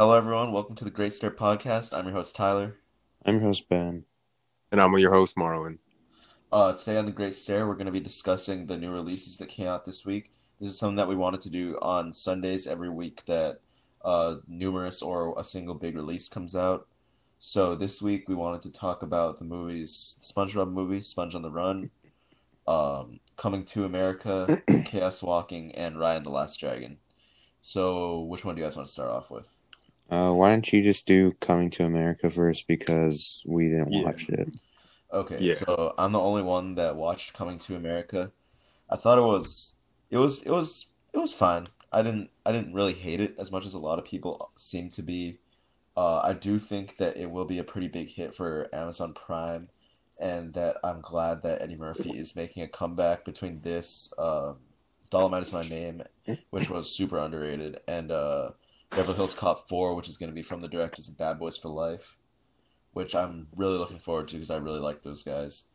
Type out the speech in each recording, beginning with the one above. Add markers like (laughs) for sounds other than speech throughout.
Hello, everyone. Welcome to the Great Stare Podcast. I'm your host, Tyler. I'm your host, Ben. And I'm your host, Marlon. Uh, today on the Great Stare, we're going to be discussing the new releases that came out this week. This is something that we wanted to do on Sundays every week that uh, numerous or a single big release comes out. So this week we wanted to talk about the movies, SpongeBob movie, Sponge on the Run, um, Coming to America, (clears throat) Chaos Walking, and Raya and the Last Dragon. So which one do you guys want to start off with? Uh, why don't you just do Coming to America first because we didn't Yeah. watch it. Okay, Yeah. so I'm the only one that watched Coming to America. I thought it was it was it was it was fine. I didn't I didn't really hate it as much as a lot of people seem to be. Uh, I do think that it will be a pretty big hit for Amazon Prime, and that I'm glad that Eddie Murphy is making a comeback between this, uh, Dolomite is My Name, which was super underrated, and uh, Beverly Hills Cop 4, which is going to be from the directors of Bad Boys for Life, which I'm really looking forward to because I really like those guys.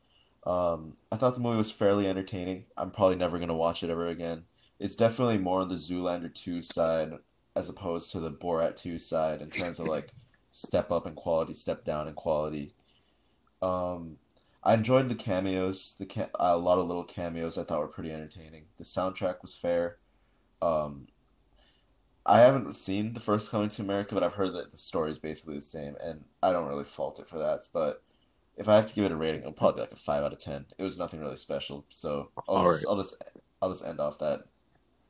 Um, I thought the movie was fairly entertaining. I'm probably never going to watch it ever again. It's definitely more on the Zoolander 2 side as opposed to the Borat 2 side in terms of like step up in quality, step down in quality. Um, I enjoyed the cameos, the ca- a lot of little cameos I thought were pretty entertaining. The soundtrack was fair. Um, I haven't seen the first Coming to America, but I've heard that the story is basically the same, and I don't really fault it for that. But if I had to give it a rating, it would probably be like a five out of ten. It was nothing really special, so I'll All just, I'll just I'll just end off that.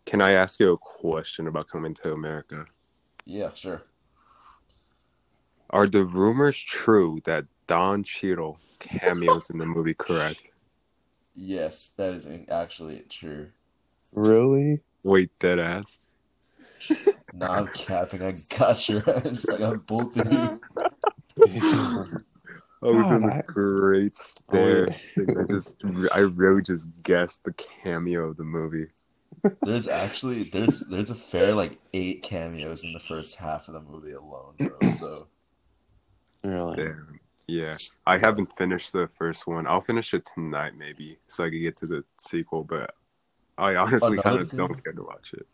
Can I ask you a question about coming to America? Yeah, sure. Are the rumors true that Don Cheadle cameos in the movie correct? Yes, that is actually true. Really? Wait, dead ass. (laughs) Nah, I'm capping. I got your ass. I got both of you. (laughs) (laughs) I was in God, a I- great oh, stare. I just, I really just guessed the cameo of the movie. There's actually there's there's a fair like eight cameos in the first half of the movie alone, bro. So really? Damn. Yeah, I haven't finished the first one. I'll finish it tonight, maybe, so I can get to the sequel. But I honestly kind of don't care to watch it.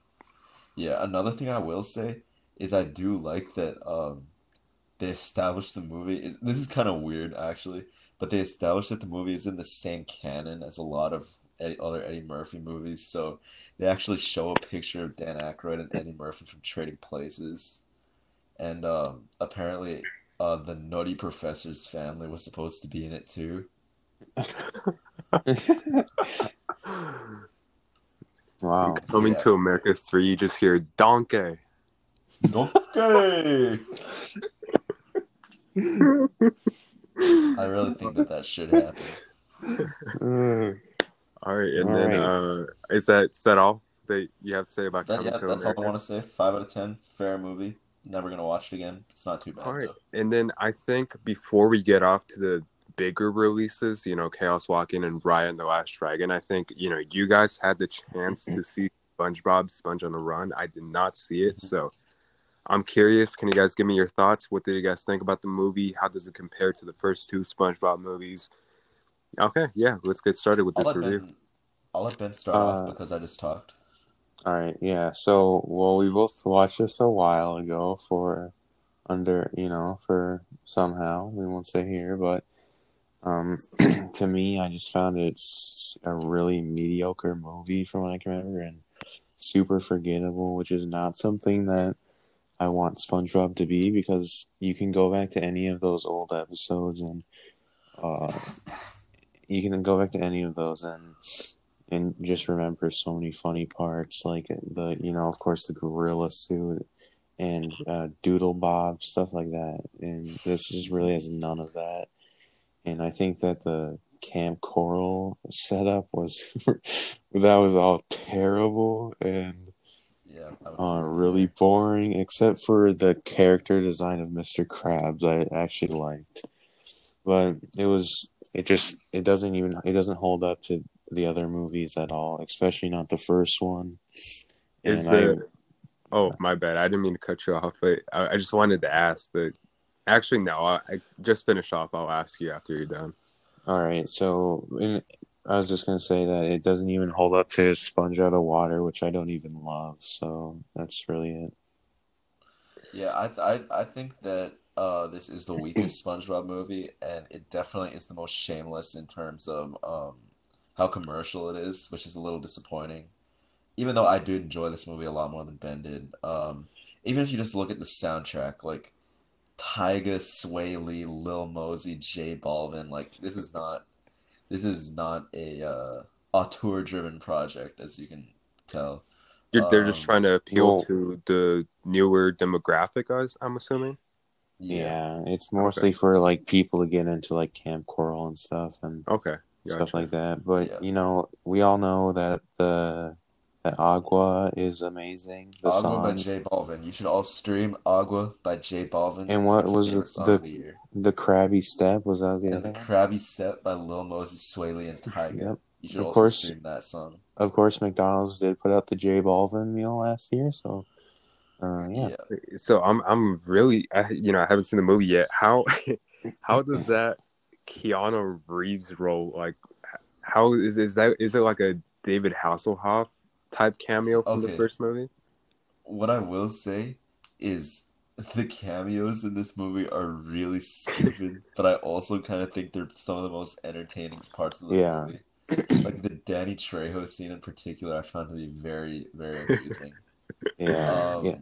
Yeah, another thing I will say is I do like that um they established the movie is this is kind of weird actually, but they established that the movie is in the same canon as a lot of Eddie, other Eddie Murphy movies. So they actually show a picture of Dan Aykroyd and Eddie Murphy from Trading Places, and um apparently uh the Nutty Professor's family was supposed to be in it too. (laughs) (laughs) wow. Coming Yeah. to America 3, you just hear donkey. Okay. (laughs) I really think that that should happen. All right, and All then right. uh, is that is that all that you have to say about That, Coming yeah, to that's all I want to say. Five out of ten. Fair movie. Never gonna watch it again. It's not too bad All right, though. and then I think before we get off to the bigger releases, you know, Chaos Walking and Raya and the Last Dragon, I think you know you guys had the chance to see SpongeBob Sponge on the Run. I did not see it, so I'm curious. Can you guys give me your thoughts? What do you guys think about the movie? How does it compare to the first two SpongeBob movies? Okay, yeah, let's get started with I'll this review. Ben. I'll let Ben start Uh, off because I just talked. all right. Yeah. So, well, we both watched this a while ago for under, you know, for somehow we won't say here, but um, (clears throat) to me, I just found it's a really mediocre movie from what I can remember and super forgettable, which is not something that I want SpongeBob to be because you can go back to any of those old episodes and uh, you can go back to any of those and and just remember so many funny parts like the you know of course the gorilla suit and uh, Doodle Bob stuff like that. And this just really has none of that and I think that the Kamp Koral setup was (laughs) that was all terrible and Yeah. Uh, really you boring, except for the character design of Mr. Krabs. I actually liked, but it was it just it doesn't even it doesn't hold up to the other movies at all, especially not the first one. Is And I- the oh my bad? I didn't mean to cut you off. But I, I just wanted to ask that. Actually, no. I, I just finish off. I'll ask you after you're done. All right, so in, I was just gonna say that it doesn't even hold up to Sponge Out of Water, which I don't even love. So that's really it. Yeah, I th I I think that uh this is the weakest (clears throat) SpongeBob movie, and it definitely is the most shameless in terms of um how commercial it is, which is a little disappointing. Even though I do enjoy this movie a lot more than Ben did. Um, even if you just look at the soundtrack, like Tyga, Swae Lee, Lil Mosey, J Balvin, like this is not this is not a uh auteur driven project, as you can tell. You're, they're just Um, trying to appeal well- to the newer demographic, guys. I'm assuming. Yeah, it's mostly for like people to get into like Kamp Koral and stuff and Okay. stuff like that. But Yeah. you know, we all know that the that Agua is amazing. The Agua by song, J Balvin. You should all stream Agua by J Balvin. And It's what was the- the- of the year. the Krabby Step was that the And other the one? Krabby Step by Lil Mosey, Swae and Tyga. Yep. You should Of also course. stream that song. Of course, McDonald's did put out the J Balvin meal last year, so uh, yeah. So I'm I'm really I, you know I haven't seen the movie yet. How (laughs) how does that Keanu Reeves role like? How is is that is it like a David Hasselhoff type cameo from the first movie? What I will say is the cameos in this movie are really stupid, (laughs) but I also kind of think they're some of the most entertaining parts of the Yeah. movie. (clears throat) Like the Danny Trejo scene in particular, I found to be very, very (laughs) amusing. Yeah, Um, yeah,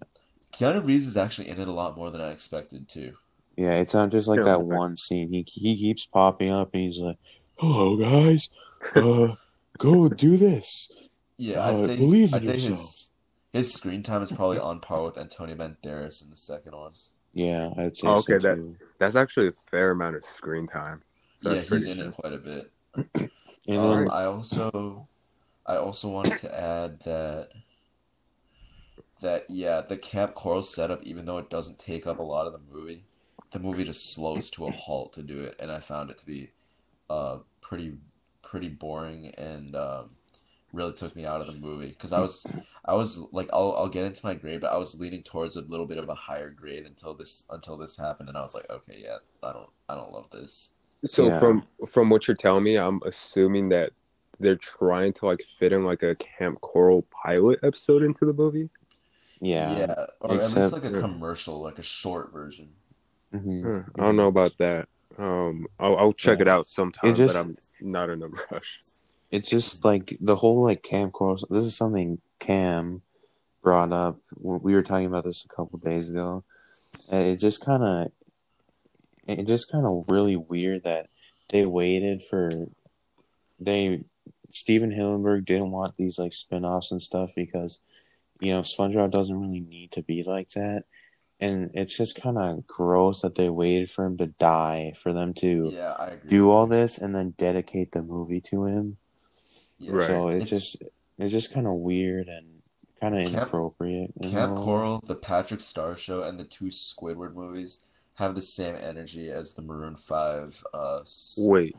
Keanu Reeves is actually in it a lot more than I expected too. yeah. It's not just like Yeah, that one scene. He he keeps popping up and he's like, "Hello, guys, (laughs) uh, go do this." Yeah, I'd say believe I'd say his his screen time is probably (laughs) on par with Antonio Banderas in the second one. Yeah, I'd say Oh, so okay, that- too. That's actually a fair amount of screen time. So yeah, that's he's pretty in good. it quite a bit. (clears throat) And Um, then I also, I also wanted to add that that yeah, the Kamp Koral setup, even though it doesn't take up a lot of the movie, the movie just slows to a halt to do it, and I found it to be uh pretty pretty boring and um, really took me out of the movie because I was I was like I'll I'll get into my grade, but I was leaning towards a little bit of a higher grade until this until this happened, and I was like, okay, yeah, I don't I don't love this. So Yeah. from from what you're telling me, I'm assuming that they're trying to like fit in like a Kamp Koral pilot episode into the movie. yeah, Yeah, or at Except- least like a commercial, like a short version. mhm. I don't know about that. Um, I'll, I'll check it out sometime, It just- but I'm not in a rush. It's just like the whole like Cam Coral. This is something Cam brought up. We were talking about this a couple days ago. And it just kind of, it just kind of really weird that they waited for they Stephen Hillenburg didn't want these like spin-offs and stuff because you know SpongeBob doesn't really need to be like that. And it's just kind of gross that they waited for him to die for them to Yeah, do all this and then dedicate the movie to him. Yeah. Right. So it's, It's- just it's just kind of weird and kind of inappropriate. in a Camp way. Coral, the Patrick Star Show, and the two Squidward movies have the same energy as the Maroon Five, uh, Wait,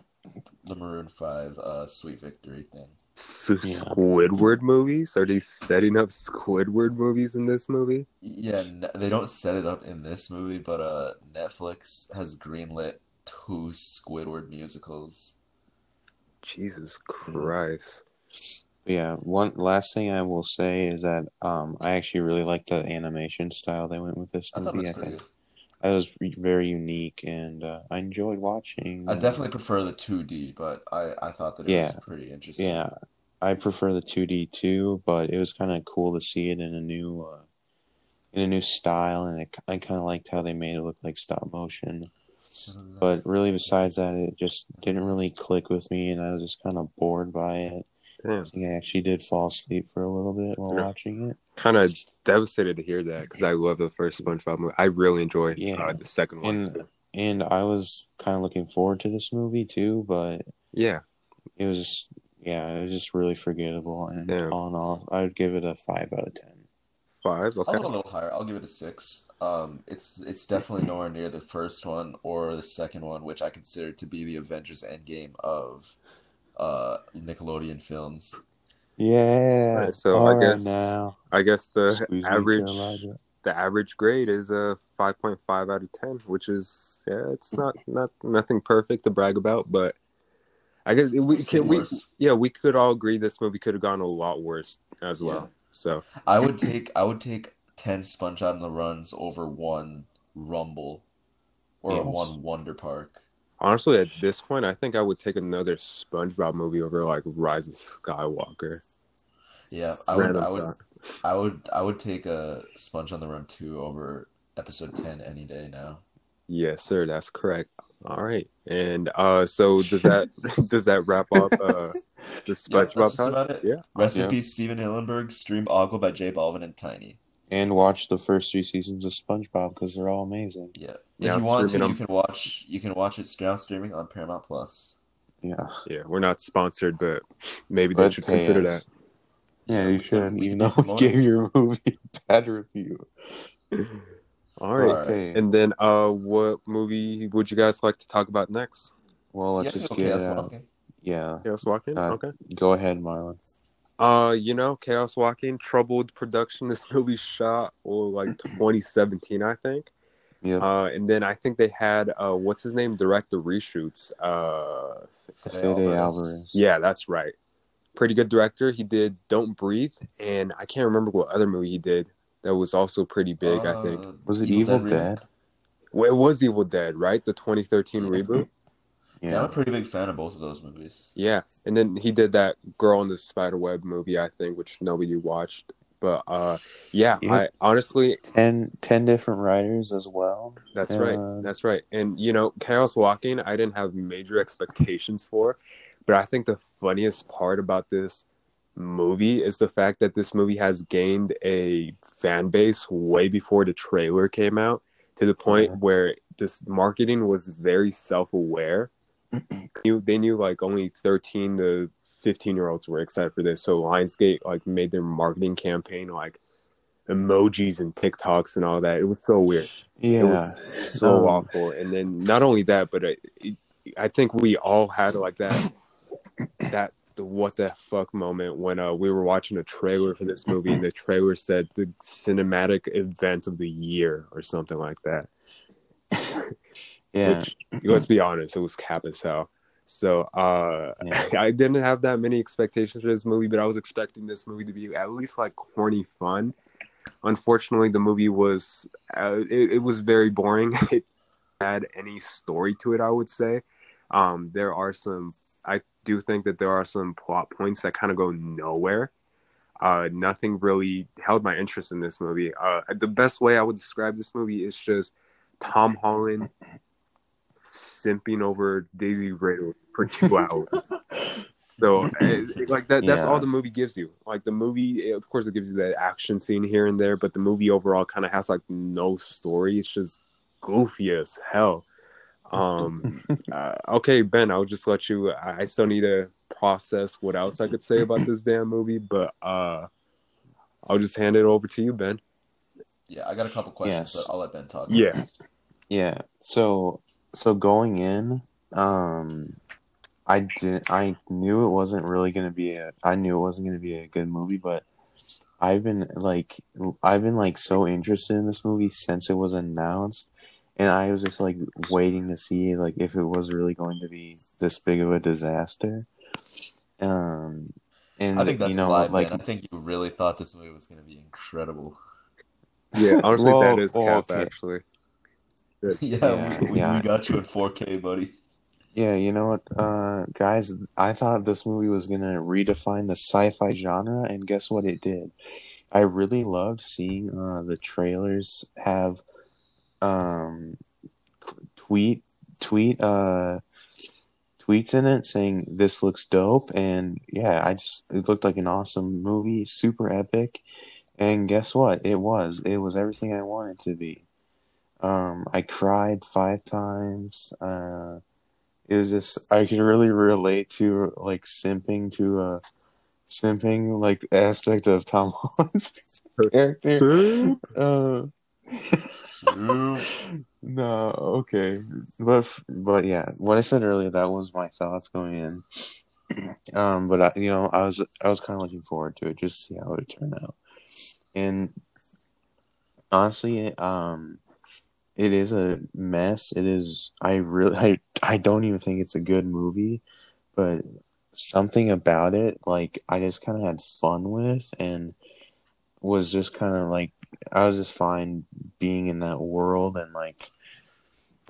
the Maroon Five, uh, Sweet Victory thing. so Yeah. Squidward movies? Are they setting up Squidward movies in this movie? Yeah, n- they don't set it up in this movie, but uh, Netflix has greenlit two Squidward musicals. Jesus Christ! Yeah, one last thing I will say is that um I actually really like the animation style they went with this I thought it movie. was I think good. that was very unique and uh, I enjoyed watching. I uh, definitely prefer the 2D, but I, I thought that it Yeah. was pretty interesting. yeah, I prefer the 2D too, but it was kind of cool to see it in a new uh, in a new style, and it, I kind of liked how they made it look like stop motion. But really, besides that, it just didn't really click with me, and I was just kind of bored by it. Damn, I think I actually did fall asleep for a little bit while Yeah. watching it. kind of devastated to hear that because I love the first SpongeBob movie. I really enjoy Yeah. uh, the second one. And and I was kind of looking forward to this movie too, but yeah, it was just yeah, it was just really forgettable. And Yeah. all in all, I would give it a five out of ten. Five. I'll go a little higher. I'll give it a six. Um, it's it's definitely nowhere near the first one or the second one, which I consider to be the Avengers Endgame of uh Nickelodeon films. Yeah. Right, so I guess now I guess the Squeeze me to average the average grade is a 5.5 out of 10 which is yeah it's not not nothing perfect to brag about but i guess we It's can we worse. yeah we could all agree this movie could have gone a lot worse as well Yeah. So I would take I would take ten Sponge on the runs over one Rumble or Yes. one Wonder Park. Honestly, at this point, I think I would take another SpongeBob movie over like Rise of Skywalker. Yeah, I would, Random I would. I would, I would take a Sponge on the Run two over episode ten any day now. Yes, sir. That's correct. All right, and uh, so does that (laughs) (laughs) does that wrap up uh, (laughs) the SpongeBob just talk? about it. Yeah. Rest in Yeah. peace, Stephen Hillenburg. Stream Agua by J Balvin and Tainy. And watch the first three seasons of SpongeBob because they're all amazing. Yeah, if you want to, streaming you can watch. You can watch it now streaming on Paramount Plus. Yeah. Yeah, we're not sponsored, but maybe they should consider us. that. Yeah, you should. We Even though we gave your movie a bad review. All right. Alright. Okay. And then, uh, what movie would you guys like to talk about next? well, let's Yes, just okay, get that's it out. walking. Yeah. Chaos Walking. Uh, okay. Go ahead, Marlon. Uh, you know, Chaos Walking, troubled production. (laughs) This movie shot or like (clears throat) 2017, I think. Yeah. Uh, and then I think they had uh, what's his name, director reshoots. Uh, Fede Alvarez. Alvarez. yeah, that's right. Pretty good director. He did Don't Breathe, and I can't remember what other movie he did that was also pretty big. I think Uh, Was it Evil remake. Dead? well, it was Evil Dead, right? The 2013 reboot. Yeah, I'm a pretty big fan of both of those movies. Yeah, and then he did that Girl in the Spider Web movie, I think, which nobody watched. But uh, yeah, Yeah. I honestly, Ten, ten different writers as well. that's Uh, right, that's right. And you know, Chaos Walking, I didn't have major expectations for, but I think the funniest part about this movie is the fact that this movie has gained a fan base way before the trailer came out, to the point Yeah. where this marketing was very self-aware. (clears throat) knew they knew like only 13 to 15 year olds were excited for this so lionsgate like made their marketing campaign like emojis and tiktoks and all that it was so weird Yeah. it was so Um, awful and then not only that but it, it, i think we all had like that that the what the fuck moment when uh, we were watching a trailer for this movie and the (laughs) trailer said the cinematic event of the year or something like that (laughs) yeah. which let's be honest, it was cap as hell. So uh, Yeah. (laughs) I didn't have that many expectations for this movie, but I was expecting this movie to be at least like corny fun. Unfortunately, the movie was uh, it, it was very boring. It had any story to it, I would say. Um, there are some. I do think that there are some plot points that kind of go nowhere. Uh, nothing really held my interest in this movie. Uh, the best way I would describe this movie is just Tom Holland simping over Daisy Ridley for two (laughs) hours. So, eh, like that, that's Yeah. all the movie gives you. Like the movie, eh, of course, it gives you that action scene here and there, but the movie overall kind of has like no story. It's just goofy as hell. Um, (laughs) uh, okay, Ben, I'll just let you. I I still need to process what else I could say about this damn movie, but uh, I'll just hand it over to you, Ben. Yeah, I got a couple questions, Yes. but I'll let Ben talk. Yeah. Yeah. So so going in, um I did I knew it wasn't really gonna be a I knew it wasn't gonna be a good movie, but I've been like I've been like so interested in this movie since it was announced. And I was just like waiting to see like if it was really going to be this big of a disaster. Um and I think that's you know why, like man. I think you really thought this movie was going to be incredible. Yeah, (laughs) honestly, Well, that is well, cap okay. actually. Yes. (laughs) yeah, Yeah, we, we, yeah. we got you in 4K, buddy. Yeah, you know what, uh, guys? I thought this movie was gonna redefine the sci-fi genre, and guess what? It did. I really loved seeing uh, the trailers have um, tweet tweet uh, tweets in it saying this looks dope, and yeah, I just it looked like an awesome movie, super epic, and guess what? It was. It was everything I wanted to be. Um, I cried five times. Uh, it was just I could really relate to like simping to a simping like aspect of Tom (laughs) Holland's character. Uh, (laughs) no, okay, but but yeah, what I said earlier that was my thoughts going in. (clears throat) Um, but I, you know, I was I was kind of looking forward to it just to see how it would turn out, and honestly, um, it is a mess. It is. I really. I. I don't even think it's a good movie, but something about it, like I just kind of had fun with, and was just kind of like I was just fine being in that world and like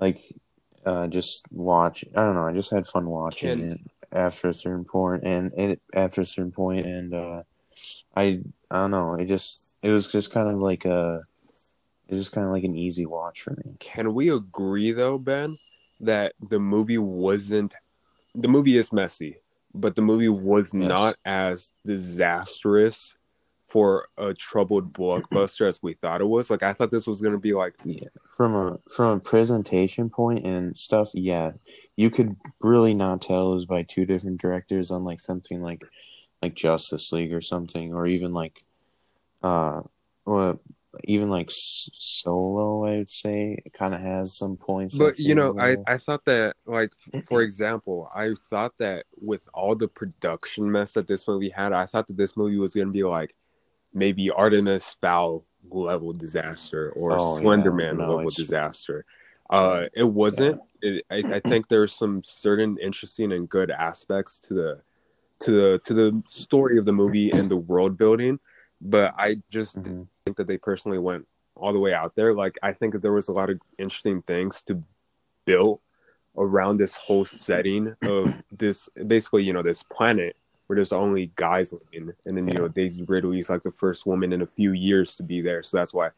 like uh just watch I don't know, I just had fun watching Can- it after a certain point and it after a certain point and uh I I don't know, it just it was just kind of like a it was just kind of like an easy watch for me. Can we agree though, Ben, that the movie wasn't the movie is messy, but the movie was Yes. not as disastrous for a troubled blockbuster as we thought it was. Like I thought this was gonna be like Yeah, from a from a presentation point and stuff, yeah, you could really not tell it was by two different directors, unlike something like like Justice League or something, or even like uh, or even like Solo. I would say it kind of has some points. but you know I I thought that like (clears throat) for example i thought that with all the production mess that this movie had i thought that this movie was going to be like maybe artemis fowl level disaster or Oh, yeah. slenderman No, level it's- disaster uh it wasn't it, I, I think there's some certain interesting and good aspects to the to the to the story of the movie and the world building but i just Mhm. think that they personally went all the way out there. Like I think that there was a lot of interesting things to build around this whole setting of this basically, you know, this planet where there's only guys living. And then, you know, Daisy Ridley's like the first woman in a few years to be there. So that's why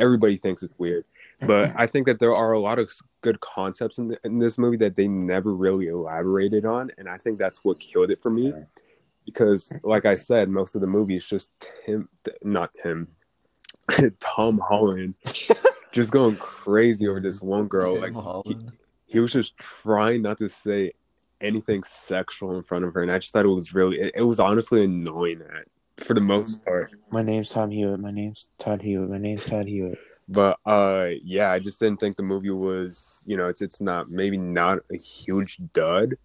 everybody thinks it's weird. But (laughs) I think that there are a lot of good concepts in, in this movie that they never really elaborated on. And I think that's what killed it for me. Because, like I said, most of the movie is just Tim, not Tim, (laughs) Tom Holland (laughs) just going crazy over this one girl. Like Tim Holland. he was just trying not to say anything sexual in front of her, and I just thought it was really, it, it was honestly annoying at for the most part. My name's Tom Hewitt. My name's Todd Hewitt. My name's Todd Hewitt. But uh, yeah, I just didn't think the movie was, you know, it's it's not maybe not a huge dud,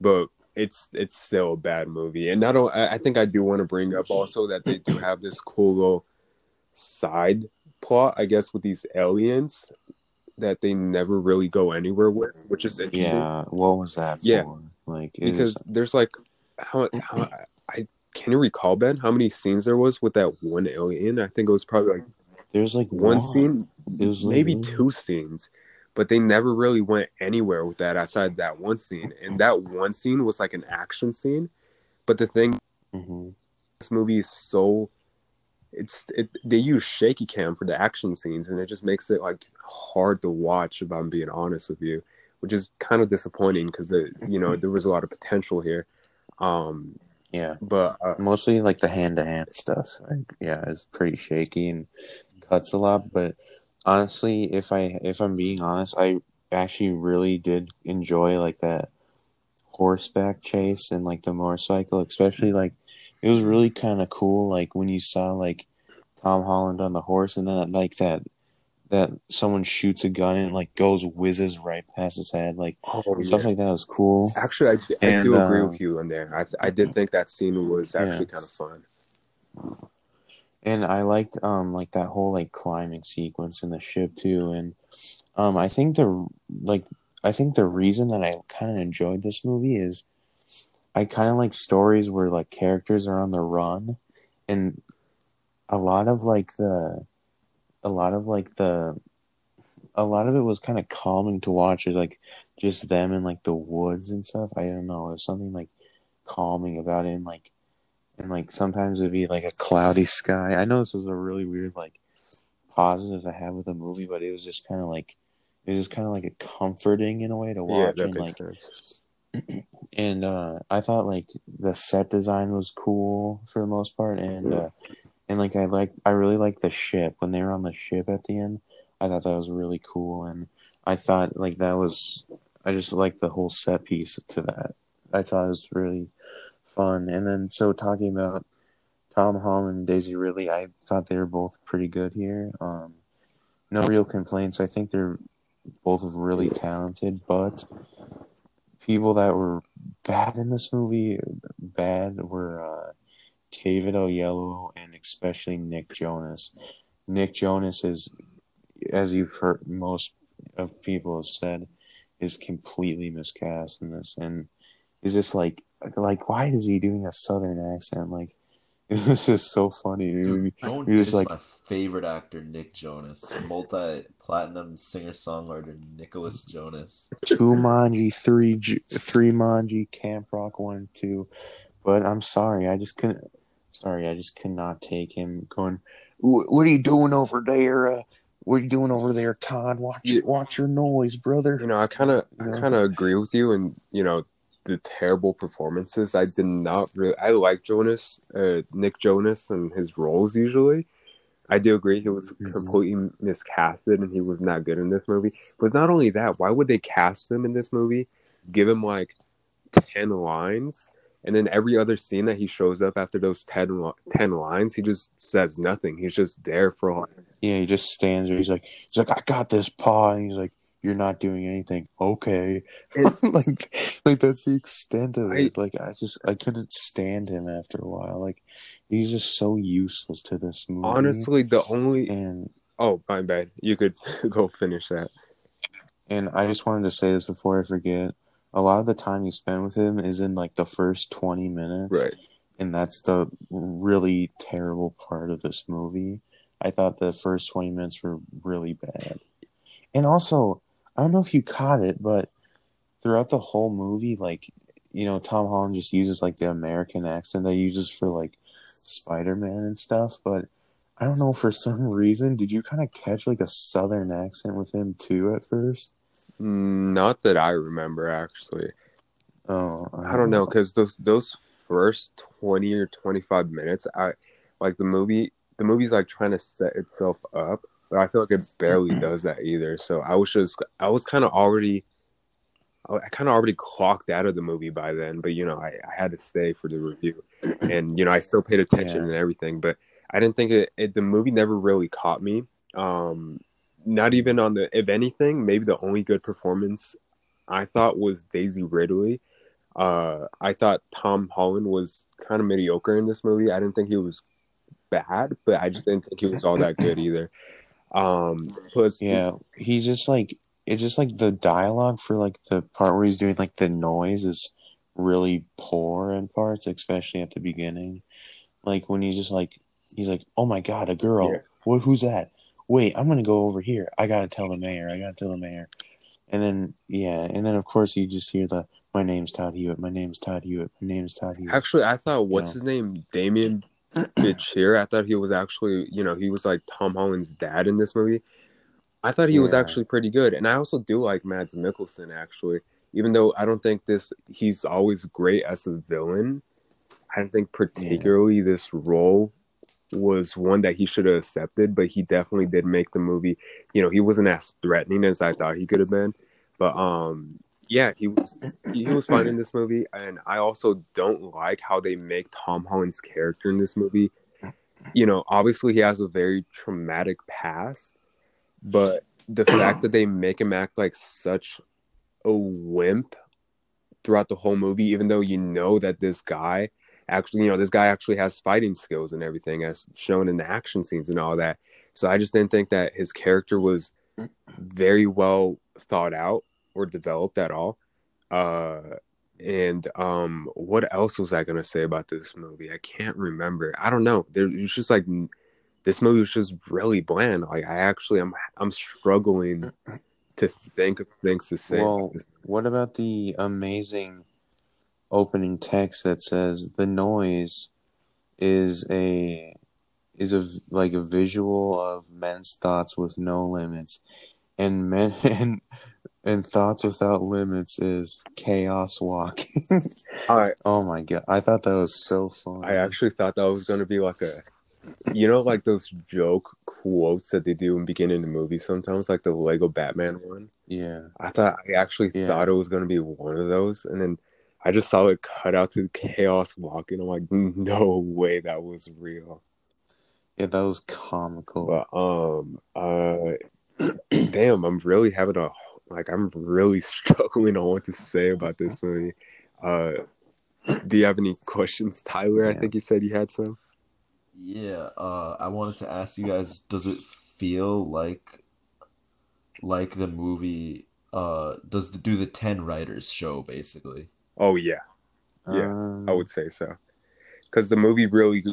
but it's it's still a bad movie. And not only, I I think I do want to bring up also that they do have this cool little side plot, I guess, with these aliens that they never really go anywhere with, which is interesting. Yeah, what was that for? Yeah. Like because there's like how, how I can you recall Ben how many scenes there was with that one alien? I think it was probably like there's like one scene, It was maybe like- two scenes, but they never really went anywhere with that outside that one scene. And that one scene was like an action scene. But the thing, Mhm. this movie is so it's it they use shaky cam for the action scenes, and it just makes it like hard to watch. If I'm being honest with you, which is kind of disappointing because you know there was a lot of potential here. Um, Yeah, but uh, mostly like the hand to hand stuff. Like, yeah, it's pretty shaky and cuts a lot. But honestly, if I if I'm being honest, I actually really did enjoy like that horseback chase and like the motorcycle, especially like it was really kind of cool. Like when you saw like Tom Holland on the horse, and then like that that someone shoots a gun and like goes whizzes right past his head, like oh, stuff yeah. like that was cool. Actually, I, d- I And, do agree uh, with you on there. I I did think that scene was actually Yeah. kind of fun. and I liked um like that whole like climbing sequence in the ship too, and um I think the like I think the reason that I kind of enjoyed this movie is I kind of like stories where like characters are on the run, and a lot of like the a lot of like the a lot of it was kind of calming to watch. Is like just them in like the woods and stuff. I don't know. There's something like calming about it, and like and like sometimes it'd be like a cloudy sky. I know this was a really weird like positive I have with the movie, but it was just kind of like it was kind of like a comforting in a way to Yeah, watch. that and makes like sense. And uh I thought like the set design was cool for the most part and uh and like I like I really liked the ship when they were on the ship at the end. I thought that was really cool and I thought like that was I just liked the whole set piece to that. I thought it was really fun. And then so talking about Tom Holland and Daisy Ridley, I thought they were both pretty good here. Um no real complaints. I think they're both really talented, but people that were bad in this movie, bad were uh, David Oyelowo and especially Nick Jonas. Nick Jonas is, as you've heard, most of people have said, is completely miscast in this, and is just like, like, why is he doing a southern accent? Like, (laughs) was just so funny. Dude, You're just like- my favorite actor, Nick Jonas, multi-platinum singer-songwriter Nicholas Jonas. Two Manji, three J- three Manji, Camp Rock one, two. But I'm sorry, I just couldn't. Sorry, I just could not take him going. What are you doing over there? Uh, what are you doing over there, Todd? Watch You- watch your noise, brother. You know, I kind of, I kind of agree with you, and you know, the terrible performances. I did not really. I like Jonas, uh, Nick Jonas, and his roles usually. I do agree he was Mhm. completely miscasted, and he was not good in this movie. But not only that, why would they cast him in this movie? Give him like ten lines, and then every other scene that he shows up after those 10, li- 10 lines, he just says nothing. He's just there for like Yeah, he just stands there. He's like, he's like, I got this paw, and he's like, you're not doing anything. Okay, (laughs) like, like that's the extent of it. like, I just, I couldn't stand him after a while. Like, he's just so useless to this movie. honestly the only. and Oh, my bad. You could (laughs) go finish that. and I just wanted to say this before I forget. A lot of the time you spend with him is in like the first twenty minutes, Right. and that's the really terrible part of this movie. I thought the first 20 minutes were really bad. And also, I don't know if you caught it, but throughout the whole movie, like, you know, Tom Holland just uses like the American accent that he uses for like Spider Man and stuff. But I don't know, for some reason, did you kind of catch like a Southern accent with him too at first? Not that I remember actually. Oh, I don't know because those those first twenty or twenty five minutes, I like the movie. The movie's like trying to set itself up, but I feel like it barely (clears throat) does that either. So I was just I was kind of already. I kind of already clocked out of the movie by then, but you know I, I had to stay for the review, (clears throat) and you know I still paid attention Yeah. and everything, but I didn't think it, it. The movie never really caught me. Um, not even on the. If anything, maybe the only good performance I thought was Daisy Ridley. Uh, I thought Tom Holland was kind of mediocre in this movie. I didn't think he was bad, but I just didn't think he was all that good (clears throat) either. Um, plus, Yeah, he's just like it's just like the dialogue for like the part where he's doing like the noise is really poor in parts, especially at the beginning. Like when he's just like he's like, "Oh my god, a girl! Yeah. What? Who's that? Wait, I'm gonna go over here. I gotta tell the mayor. I gotta tell the mayor." And then yeah, and then of course you just hear the, "My name's Todd Hewitt. My name's Todd Hewitt. My name's Todd Hewitt." actually, I thought what's know. his name, Demián (clears throat) Bichir. I thought he was actually, you know, he was like Tom Holland's dad in this movie. I thought he was actually pretty good, and I also do like Mads Mikkelsen actually. Even though I don't think this, he's always great as a villain. I don't think particularly this role was one that he should have accepted, but he definitely did make the movie. You know, he wasn't as threatening as I thought he could have been. But um, yeah, he was he was fine in this movie, and I also don't like how they make Tom Holland's character in this movie. You know, obviously he has a very traumatic past, but the (clears throat) fact that they make him act like such a wimp throughout the whole movie, even though you know that this guy actually, you know, this guy actually has fighting skills and everything as shown in the action scenes and all that. So I just didn't think that his character was very well thought out or developed at all. Uh, and um, what else was I gonna say about this movie? I can't remember. I don't know. There, it was just like this movie was just really bland. Like I actually, I'm, I'm struggling to think of things to say. Well, what about the amazing opening text that says the noise is a is a like a visual of men's thoughts with no limits and men (laughs) and and thoughts without limits is chaos walking (laughs) I, oh my god i thought that was so fun I actually thought that was gonna be like a, you know, like those joke quotes that they do in beginning of the movie sometimes, like the Lego Batman one. yeah I thought I actually Yeah. thought it was gonna be one of those, and then I just saw it cut out to chaos walking. I'm like, (laughs) no way that was real. yeah that was comical But um, uh, (clears throat) damn, I'm really having a like, I'm really (laughs) struggling on what to say about this movie. Uh, do you have any questions, Tyler? I think you said you had some. Yeah, uh, I wanted to ask you guys, does it feel like like the movie uh does the do the 10 writers show basically? Oh yeah, Yeah, Um, I would say so. Because the movie really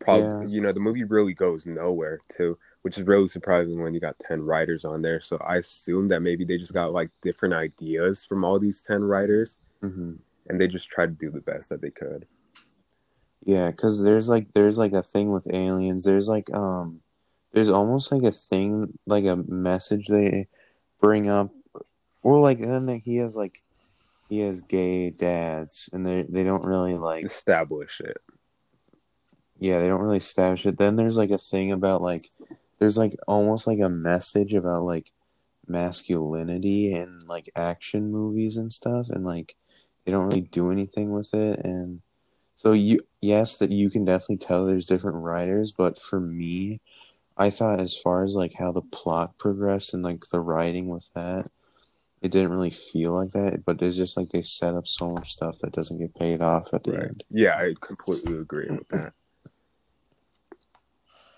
probably Yeah. you know the movie really goes nowhere too, which is really surprising when you got ten writers on there. So I assume that maybe they just got like different ideas from all these ten writers, hmm and they just tried to do the best that they could. Yeah, because there's like there's like a thing with aliens. There's like um, there's almost like a thing like a message they bring up, or like and then he has like he has gay dads, and they they don't really like Establish it. yeah they don't really establish it. Then there's like a thing about like there's like almost like a message about like masculinity and like action movies and stuff, and like they don't really do anything with it and. So you yes that you can definitely tell there's different writers, but for me, I thought as far as like how the plot progressed and like the writing with that, it didn't really feel like that. But it's just like they set up so much stuff that doesn't get paid off at the Right. end. Yeah, I completely agree with that. (clears throat)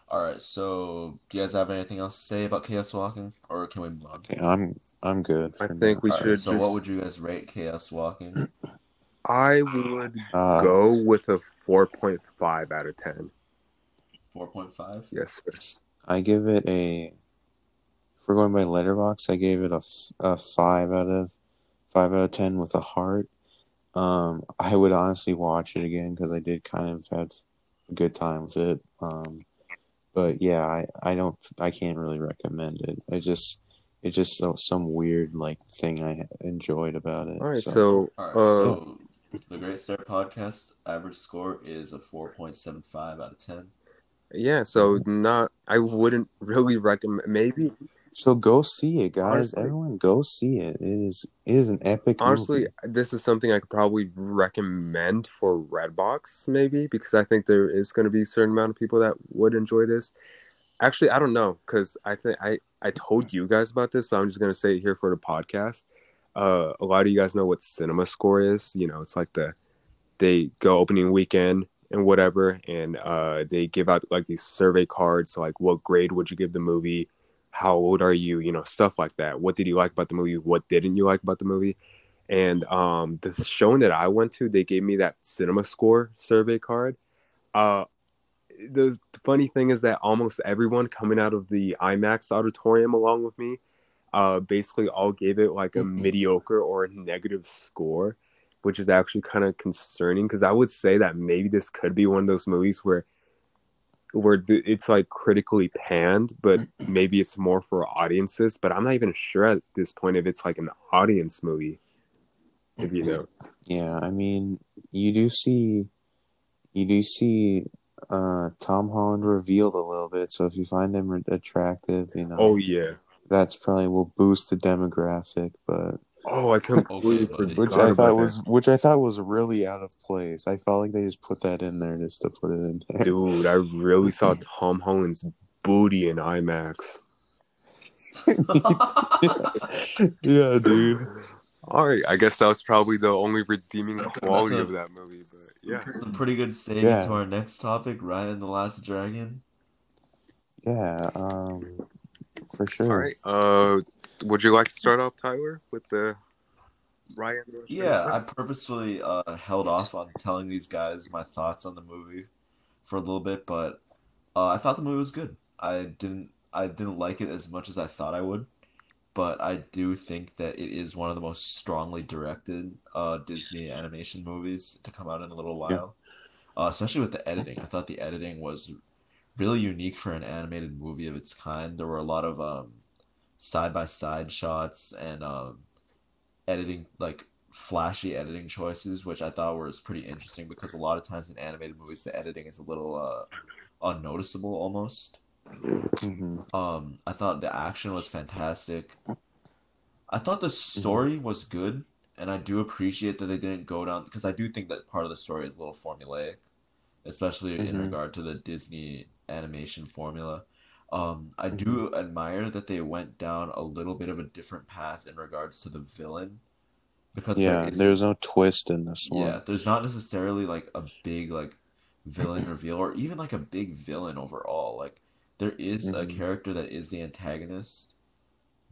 All right, so do you guys have anything else to say about Chaos Walking, or can we move on? Okay, I'm I'm good. I think now. we All right, should so just. what would you guys rate Chaos Walking? (clears throat) I would Uh, go with a four point five out of ten. Four point five. Yes, sir. I give it a. If we're going by Letterboxd, I gave it a, a five out of five out of ten with a heart. Um, I would honestly watch it again because I did kind of have a good time with it. Um, but yeah, I, I don't I can't really recommend it. I just it's just so, some weird like thing I enjoyed about it. All right, so- so, All right, uh, so the Great Start Podcast average score is a four point seven five out of ten. yeah, so not. I wouldn't really recommend. Maybe so go see it, guys. Honestly- Everyone, go see it. It is it is an epic. honestly, movie. this is something I could probably recommend for Redbox, maybe because I think there is going to be a certain amount of people that would enjoy this. Actually, I don't know because I think I I told you guys about this, but I'm just going to say it here for the podcast. Uh, a lot of you guys know what Cinema Score is. You know, it's like the they go opening weekend and whatever, and uh, they give out like these survey cards, like what grade would you give the movie, how old are you, you know, stuff like that. What did you like about the movie? What didn't you like about the movie? And um, the showing that I went to, they gave me that Cinema Score survey card. Uh, the funny thing is that almost everyone coming out of the IMAX auditorium along with me, uh, basically all gave it like a mediocre or a negative score, which is actually kind of concerning because I would say that maybe this could be one of those movies where where the, it's like critically panned, but (clears throat) maybe it's more for audiences. But I'm not even sure at this point if it's like an audience movie. If you know, (clears throat) Yeah, I mean, you do see, you do see, uh, Tom Holland revealed a little bit. So if you find him attractive, you know, oh yeah, that's probably will boost the demographic. But oh I completely Okay, buddy. which I about thought that. was, which I thought was really out of place. I felt like they just put that in there just to put it in there. Dude, I really (laughs) saw Tom Holland's booty in IMAX. (laughs) yeah, dude. All right, I guess that was probably the only redeeming quality a- of that movie. But yeah, That's a pretty good save Yeah. to our next topic, Raya and the Last Dragon. Yeah, um, for sure. all right. Uh, would you like to start off, Tyler, with the Raya? Yeah, I purposefully uh, held off on telling these guys my thoughts on the movie for a little bit, but uh, I thought the movie was good. I didn't I didn't like it as much as I thought I would, but I do think that it is one of the most strongly directed uh, Disney animation movies to come out in a little while. Uh, especially with the editing. I thought the editing was really unique for an animated movie of its kind. There were a lot of um, side by side shots and um, editing like flashy editing choices, which I thought was pretty interesting because a lot of times in animated movies the editing is a little uh, unnoticeable almost. hmm Um, I thought the action was fantastic. I thought the story was good, and I do appreciate that they didn't go down because I do think that part of the story is a little formulaic, especially in Mhm. regard to the Disney animation formula. Um, I do admire that they went down a little bit of a different path in regards to the villain, because Yeah, is there's no twist in this one. yeah, there's not necessarily like a big like villain (coughs) reveal or even like a big villain overall. Like there is a Mhm. character that is the antagonist,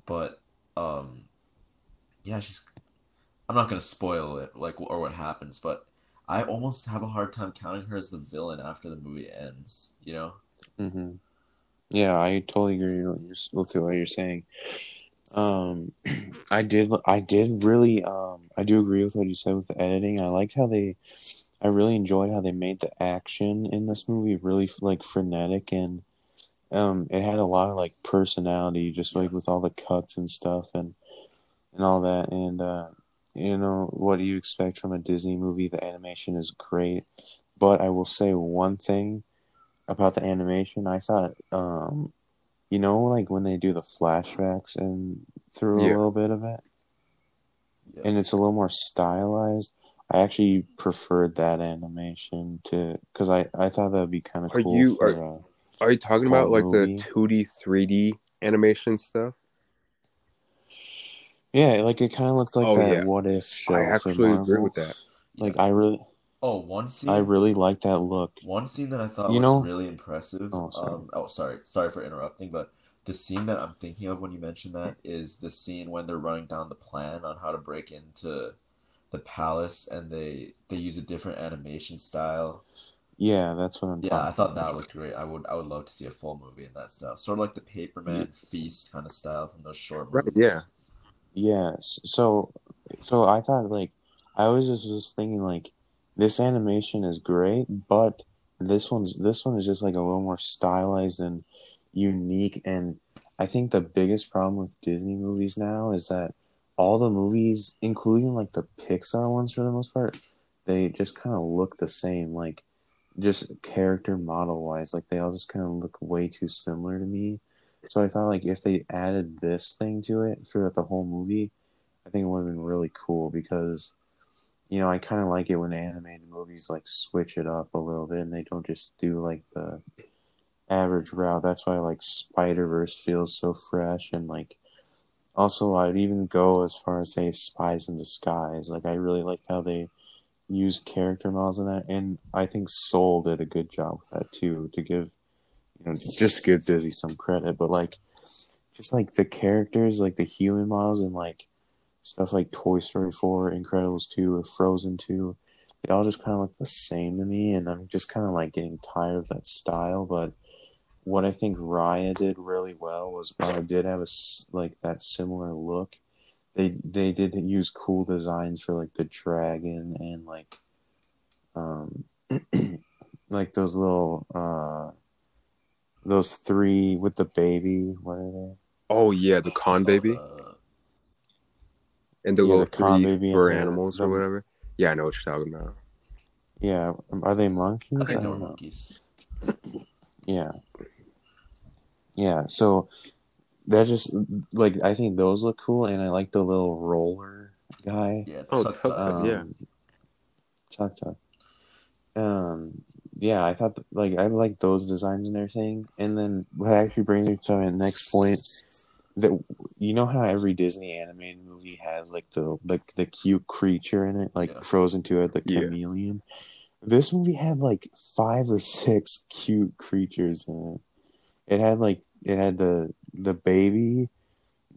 but um yeah, she's I'm not gonna spoil it like or what happens, but I almost have a hard time counting her as the villain after the movie ends. You know? Hmm Yeah, I totally agree with with what you're saying. Um, (clears throat) I did, I did really, um, I do agree with what you said with the editing. I liked how they, I really enjoyed how they made the action in this movie really like frenetic and, um, it had a lot of like personality, just like with all the cuts and stuff and and all that. And uh, you know what do you expect from a Disney movie? The animation is great, but I will say one thing about the animation. I thought, um, you know, like when they do the flashbacks and through a little bit of it, Yeah. and it's a little more stylized. I actually preferred that animation to because I I thought that would be kind of Are cool you- for. are- uh, Are you talking Whole about like movie. the 2D, 3D animation stuff? yeah, like it kind of looked like Oh, that yeah. what if show. I actually agree with that. Like Yeah. I really, oh, one scene. I really like that look. One scene that I thought You was know- really impressive. Oh, sorry. Um, oh, sorry, sorry for interrupting, but the scene that I'm thinking of when you mention that is the scene when they're running down the plan on how to break into the palace, and they they use a different animation style. Yeah, that's what I'm. Yeah, I talking thought that looked great. I would I would love to see a full movie in that stuff, sort of like the Paperman feast kind of style from those short Right, movies. yeah. So, so I thought like I was just was thinking like this animation is great, but this one's this one is just like a little more stylized and unique. And I think the biggest problem with Disney movies now is that all the movies, including like the Pixar ones for the most part, they just kind of look the same. Like just character model wise, like they all just kind of look way too similar to me. So I thought like if they added this thing to it throughout the whole movie, I think it would have been really cool because you know, I kind of like it when animated movies like switch it up a little bit and they don't just do like the average route. That's why like Spider Verse feels so fresh and like also I'd even go as far as say Spies in Disguise. Like I really like how they use character models in that, and I think Soul did a good job with that too. To give you know just give Disney some credit, but like just like the characters, like the human models, and like stuff like Toy Story 4, Incredibles 2, or Frozen 2, they all just kind of look the same to me, and I'm just kind of like getting tired of that style. But what I think Raya did really well was while it did have a like that similar look, they they did use cool designs for like the dragon and like um (clears throat) like those little uh those three with the baby. What are they? Oh yeah, the con baby Uh, and the yeah, little the con three baby and fur animals the- or whatever. Yeah, I know what you're talking about. Yeah, are they monkeys? I I think they were don't know. monkeys. Yeah. Yeah, so that just like I think those look cool and I like the little roller guy. Yeah. Oh, Tuk Tuk Tuk. Tuk. yeah. Tuk Tuk. Um yeah, I thought like I like those designs and everything. And then what actually brings me to my next point that you know how every Disney animated movie has like the like the cute creature in it, like Yeah. Frozen 2 had the Yeah. chameleon. This movie had like five or six cute creatures in it. It had like it had the the baby,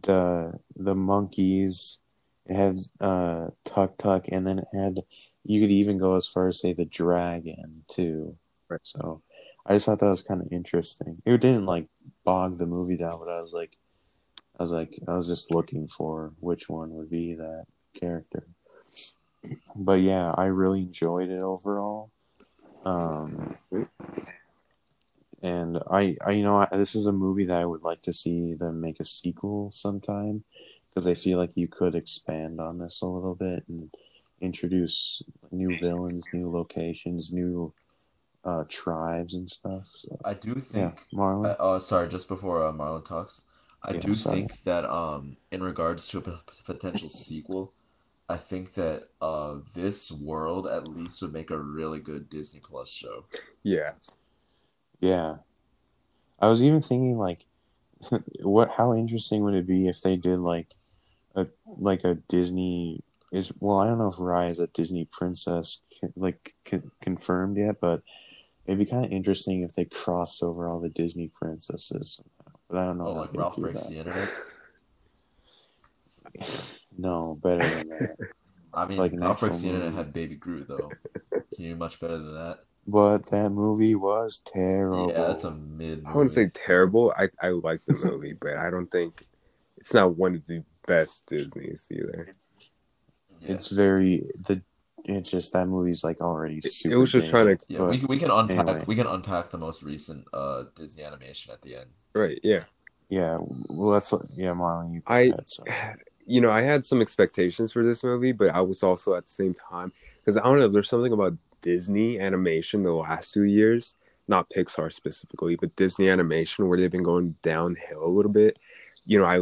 the the monkeys, it had uh Tuk Tuk, and then it had you could even go as far as say the dragon too. Right. So I just thought that was kind of interesting. It didn't like bog the movie down, but I was like, I was like, I was just looking for which one would be that character. But yeah, I really enjoyed it overall. Um, and I, I, you know, I, this is a movie that I would like to see them make a sequel sometime because I feel like you could expand on this a little bit and introduce new villains, new locations, new uh, tribes and stuff. So, I do yeah, think. Marlon. Uh, oh, sorry. Just before uh, Marlon talks, I Yeah, do sorry. think that um, in regards to a p- potential sequel, I think that uh, this world at least would make a really good Disney Plus show. Yeah. Yeah. I was even thinking like (laughs) what how interesting would it be if they did like a like a Disney is well I don't know if Raya is a Disney princess like con- confirmed yet but it'd be kind of interesting if they cross over all the Disney princesses but I don't know Oh, like Ralph breaks that. the internet. (laughs) no better than that (laughs) I mean, Like Ralph breaks actual the internet had Baby Groot though. Can you do much better than that? But that movie was terrible. Yeah, it's a mid. I wouldn't say terrible. I I like the movie, but I don't think it's not one of the best Disney's either. Yeah. It's very the. It's just that movie's like already. It, Super it was just trying to Yeah, we, can- we can unpack anyway. we can unpack the most recent uh Disney animation at the end. right. Yeah, Yeah, well, let's. Yeah, Marlon, you. I- had some. (sighs) you know, I had some expectations for this movie, but I was also at the same time because I don't know. There's something about Disney animation the last two years, not Pixar specifically, but Disney animation where they've been going downhill a little bit. You know, I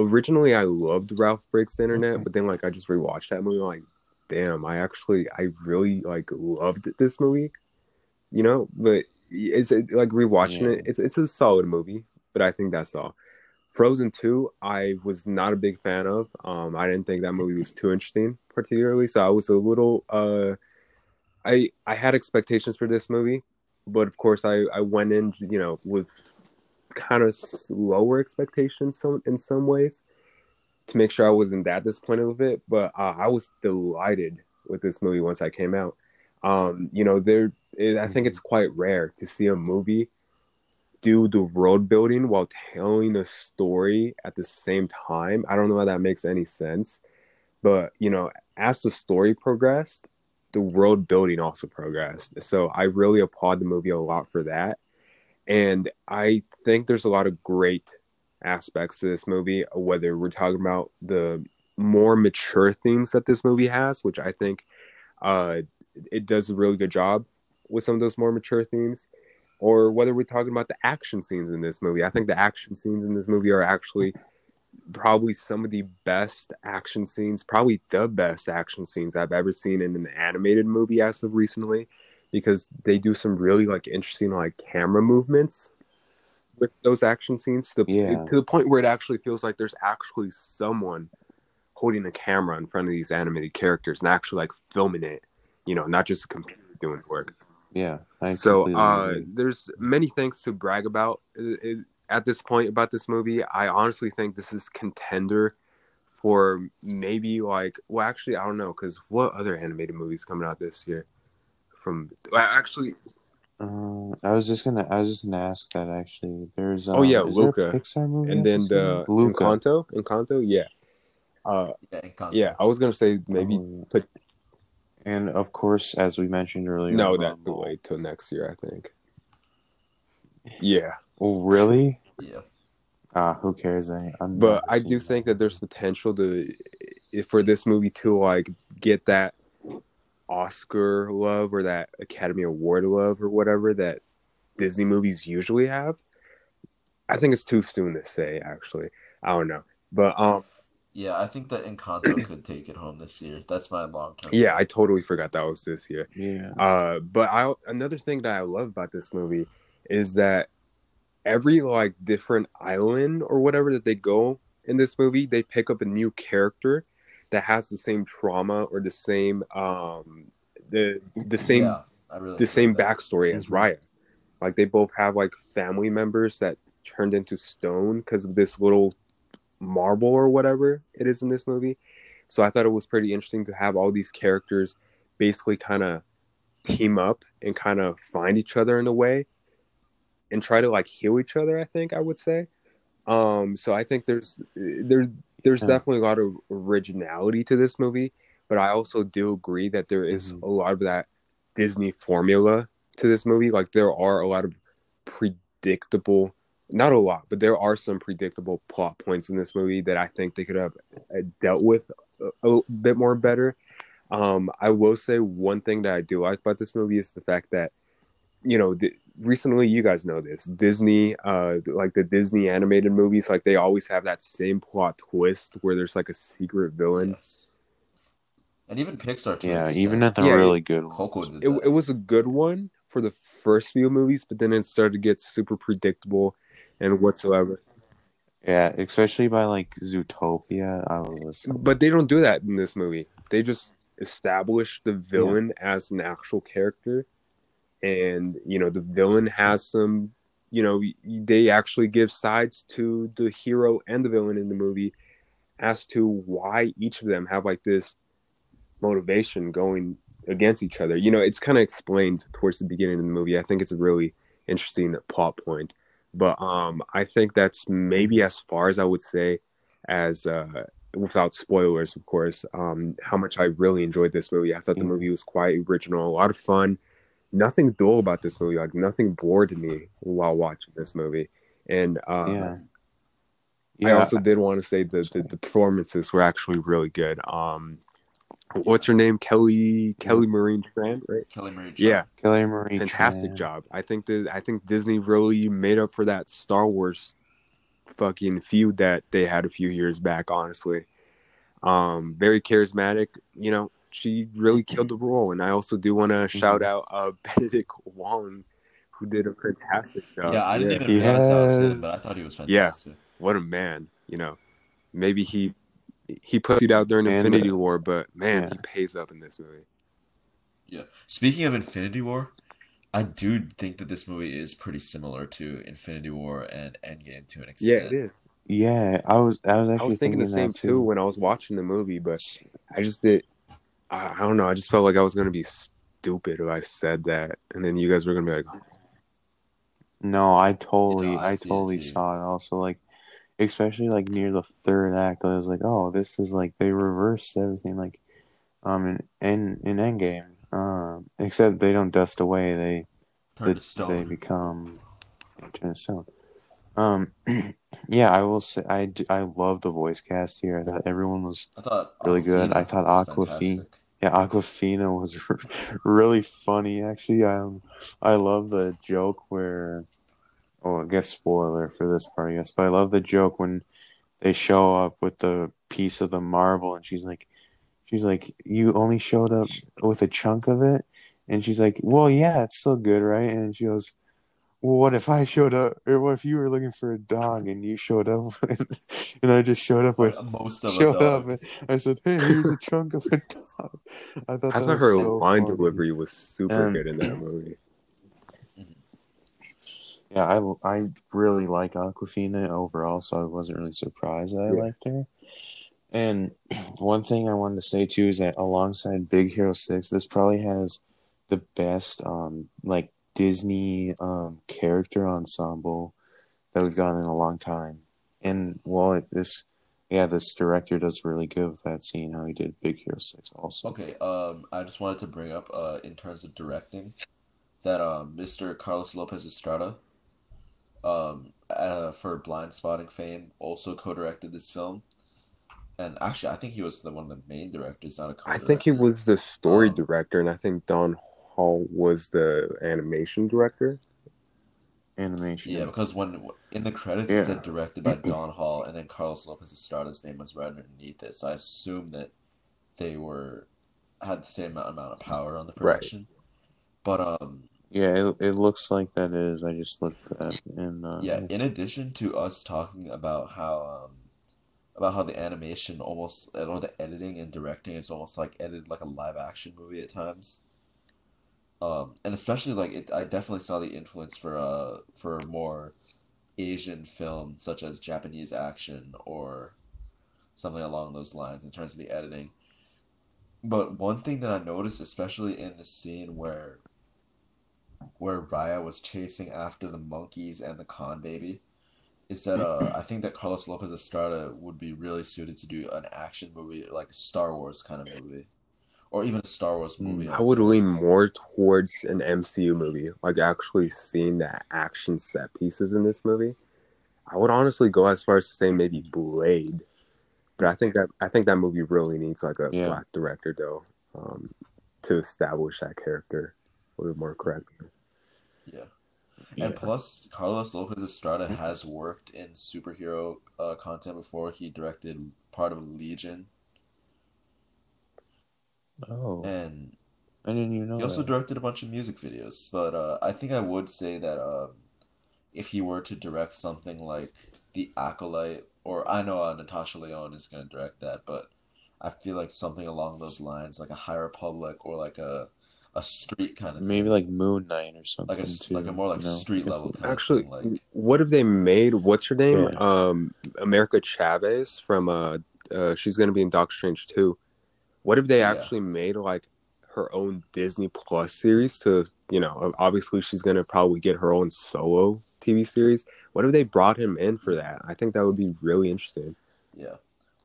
originally I loved Ralph Breaks the Internet, Okay. but then like I just rewatched that movie, like, damn, I actually I really like loved this movie. You know, but it's it, like rewatching Yeah. it. It's it's a solid movie, but I think that's all. Frozen 2, I was not a big fan of. Um, I didn't think that movie was too interesting, particularly. So I was a little uh I I had expectations for this movie, but of course I, I went in, you know, with kind of lower expectations some in some ways to make sure I wasn't that disappointed with it. But uh, I was delighted with this movie once I came out. Um, you know, there is, I think it's quite rare to see a movie do the world building while telling a story at the same time. I don't know how that makes any sense, but you know, as the story progressed, the world building also progressed. So I really applaud the movie a lot for that. And I think there's a lot of great aspects to this movie, whether we're talking about the more mature themes that this movie has, which I think uh, it does a really good job with some of those more mature themes, or whether we're talking about the action scenes in this movie. I think the action scenes in this movie are actually probably some of the best action scenes, probably the best action scenes I've ever seen in an animated movie as of recently, because they do some really like interesting like camera movements with those action scenes to the, Yeah. to the point where it actually feels like there's actually someone holding a camera in front of these animated characters and actually like filming it, you know, not just a computer doing work. Yeah, I so uh there's many things to brag about uh, uh, at this point about this movie. I honestly think this is contender for maybe like well actually i don't know because what other animated movies coming out this year from actually Uh, I was just gonna. I was just gonna ask that actually. There's. Um, Oh, yeah, is there a Luca. Pixar movie. and then the? Luca. encanto encanto yeah uh Yeah, Encanto. yeah i was gonna say maybe Oh, put- And of course, as we mentioned earlier, no that the wait till next year i think yeah Oh, really? Yeah. Ah, who cares? I, but I do that. think that there's potential to if for this movie to like get that Oscar love or that Academy Award love or whatever that Disney movies usually have. I think it's too soon to say. Actually, I don't know, but um, Yeah, I think that Encanto (coughs) could take it home this year. That's my long term. yeah, I totally forgot that was this year. Yeah. Uh, but I another thing that I love about this movie is that every like different island or whatever that they go in this movie, they pick up a new character that has the same trauma or the same um the the same Yeah, really the same that. backstory as Mhm. Raya. Like they both have like family members that turned into stone because of this little marble or whatever it is in this movie. So I thought it was pretty interesting to have all these characters basically kind of team up and kind of find each other in a way and try to like heal each other, I think I would say. Um so I think there's there there's Yeah. definitely a lot of originality to this movie, but I also do agree that there is Mhm. a lot of that Disney formula to this movie. Like there are a lot of predictable, not a lot, but there are some predictable plot points in this movie that I think they could have uh, dealt with a, a bit more better. Um, I will say one thing that I do like about this movie is the fact that, you know, the, recently you guys know this Disney, uh, like the Disney animated movies, like they always have that same plot twist where there's like a secret villain. Yes. And even Pixar. Yeah, extent. even at the Yeah, really good one. Coco did it, it was a good one for the first few movies, but then it started to get super predictable and whatsoever. Yeah, especially by like Zootopia. I was But they don't do that in this movie. They just establish the villain as an actual character, and you know the villain has some. You know, they actually give sides to the hero and the villain in the movie as to why each of them have like this motivation going against each other. You know, it's kind of explained towards the beginning of the movie. I think it's a really interesting plot point. But um, I think that's maybe as far as I would say, as uh, without spoilers, of course, um, how much I really enjoyed this movie. I thought the movie was quite original, a lot of fun. Nothing dull about this movie, like nothing bored me while watching this movie. And uh, Yeah. I also did want to say that the, the performances were actually really good. Um, what's her name? Kelly Kelly Marie Tran, right? Kelly Marie. Tran. Yeah, Kelly Marie fantastic Tran. job. I think that I think Disney really made up for that Star Wars fucking feud that they had a few years back. Honestly, um, very charismatic. You know, she really killed the role. And I also do want to shout out uh, (laughs) Benedict Wong, who did a fantastic job. Yeah, I didn't even He realize that was him, but I thought he was fantastic. Yeah. what a man. You know, maybe he he put it out during And, Infinity uh, War, but man, yeah. he pays up in this movie. Yeah. Speaking of Infinity War, I do think that this movie is pretty similar to Infinity War and Endgame to an extent. is. Yeah, I was. I was actually I was thinking the same that too when I was watching the movie, but I just did. I, I don't know. I just felt like I was gonna be stupid if I said that, and then you guys were gonna be like, No, I totally, I I, see it totally too. saw it. Also, like, especially like near the third act, I was like, oh, this is like they reversed everything. Like, um, in in, in Endgame, um, except they don't dust away. They Turn to they, stone. they become turn to stone. Um, (clears throat) yeah, I will say I do, I love the voice cast here. I thought everyone was I thought really good. Awkwafina I thought was Awkwafina- fantastic. Yeah, Awkwafina was (laughs) really funny. Actually, um, I love the joke where, oh, I guess spoiler for this part, I guess, but I love the joke when they show up with the piece of the marble, and she's like, she's like, you only showed up with a chunk of it, and she's like, well, yeah, it's still good, right? And she goes. Well, what if I showed up, or what if you were looking for a dog and you showed up, (laughs) and I just showed up with (laughs) most of showed a dog. up and I said, "Hey, here's a chunk of a (laughs) dog." I thought I thought her so line funny. delivery was super And- good in that movie. (sniffs) Yeah, I I really like Awkwafina overall, so I wasn't really surprised that I Yeah. liked her. And (clears throat) one thing I wanted to say too is that alongside Big Hero Six, this probably has the best um like Disney um character ensemble that we've gotten in a long time. And well, this yeah, this director does really good with that scene how he did Big Hero Six also. Okay, um, I just wanted to bring up, uh, in terms of directing, that um, Mr. Carlos Lopez Estrada, um, uh, for Blindspotting fame, also co-directed this film. And actually, I think he was the one of the main directors, not a I think he was the story Um, director, and I think Don Hall was the animation director. Animation. Yeah, because when in the credits Yeah. it said directed by (clears throat) Don Hall, and then Carlos Lopez Estrada's name was right underneath it, so I assume that they were had the same amount of power on the Right. production. But um, Yeah, it, it looks like that is. I just looked at that and uh, Yeah, in addition to us talking about how um about how the animation almost or the editing and directing is almost like edited like a live action movie at times. Um and especially like it I definitely saw the influence for uh for more Asian film such as Japanese action or something along those lines in terms of the editing. But one thing that I noticed, especially in the scene where where Raya was chasing after the monkeys and the con baby, is that uh, I think that Carlos Lopez Estrada would be really suited to do an action movie, like a Star Wars kind of movie, or even a Star Wars movie. Mm, I would lean more towards an MCU movie, like actually seeing the action set pieces in this movie. I would honestly go as far as to say maybe Blade, but I think that I think that movie really needs like a Yeah. black director though, um, to establish that character a little more correctly. Yeah. Yeah. And plus, Carlos Lopez Estrada has worked in superhero uh, content before. He directed part of Legion, Oh, and I didn't even know he also directed a bunch of music videos. But uh, I think I would say that um, if he were to direct something like The Acolyte, or I know uh, Natasha Lyonne is going to direct that, but I feel like something along those lines, like a High Republic or like a a street kind of Maybe thing. like Moon Knight or something like a s- too. like a more like you know? street level kind Actually, of thing. Like what have they made? What's her name? Yeah. Um, America Chavez from uh, uh she's gonna be in Doctor Strange too. What if they Yeah. actually made like her own Disney Plus series to, you know, obviously she's gonna probably get her own solo TV series. What if they brought him in for that? I think that would be really interesting. Yeah.